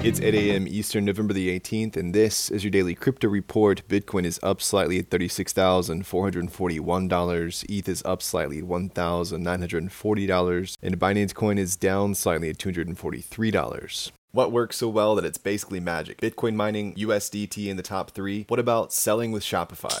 It's 8 a.m. Eastern, November the 18th, and this is your daily crypto report. Bitcoin is up slightly at $36,441. ETH is up slightly at $1,940. And Binance Coin is down slightly at $243. What works so well that it's basically magic? Bitcoin mining, USDT in the top three. What about selling with Shopify?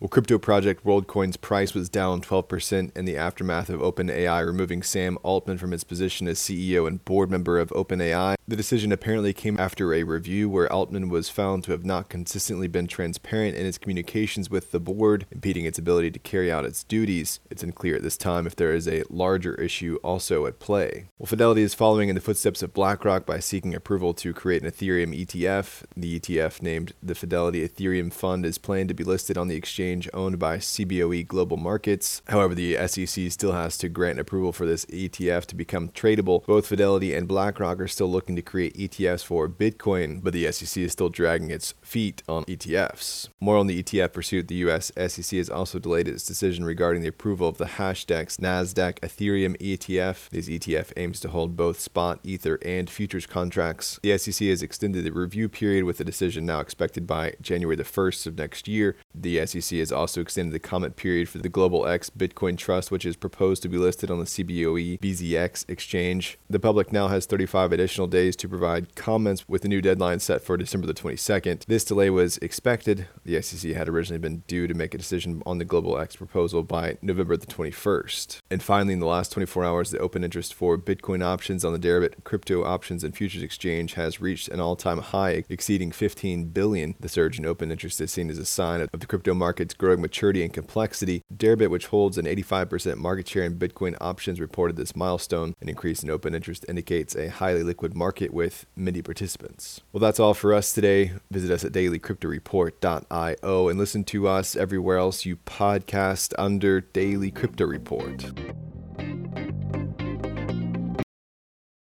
Well, crypto project WorldCoin's price was down 12% in the aftermath of OpenAI removing Sam Altman from his position as CEO and board member of OpenAI. The decision apparently came after a review where Altman was found to have not consistently been transparent in his communications with the board, impeding its ability to carry out its duties. It's unclear at this time if there is a larger issue also at play. Well, Fidelity is following in the footsteps of BlackRock by seeking approval to create an Ethereum ETF. The ETF, named the Fidelity Ethereum Fund, is planned to be listed on the exchange exchange owned by CBOE Global Markets. However, the SEC still has to grant approval for this ETF to become tradable. Both Fidelity and BlackRock are still looking to create ETFs for Bitcoin, but the SEC is still dragging its feet on ETFs. More on the ETF pursuit, the US SEC has also delayed its decision regarding the approval of the Hashdex NASDAQ Ethereum ETF. This ETF aims to hold both spot, Ether, and futures contracts. The SEC has extended the review period with a decision now expected by January the 1st of next year. The SEC has also extended the comment period for the Global X Bitcoin Trust, which is proposed to be listed on the CBOE BZX exchange. The public now has 35 additional days to provide comments with the new deadline set for December the 22nd. This delay was expected. The SEC had originally been due to make a decision on the Global X proposal by November the 21st. And finally, in the last 24 hours, the open interest for Bitcoin options on the Deribit Crypto Options and Futures Exchange has reached an all-time high, exceeding 15 billion. The surge in open interest is seen as a sign of the crypto market its growing maturity and complexity. Deribit, which holds an 85% market share in Bitcoin options, reported this milestone. An increase in open interest indicates a highly liquid market with many participants. Well, that's all for us today. Visit us at dailycryptoreport.io and listen to us everywhere else you podcast under Daily Crypto Report.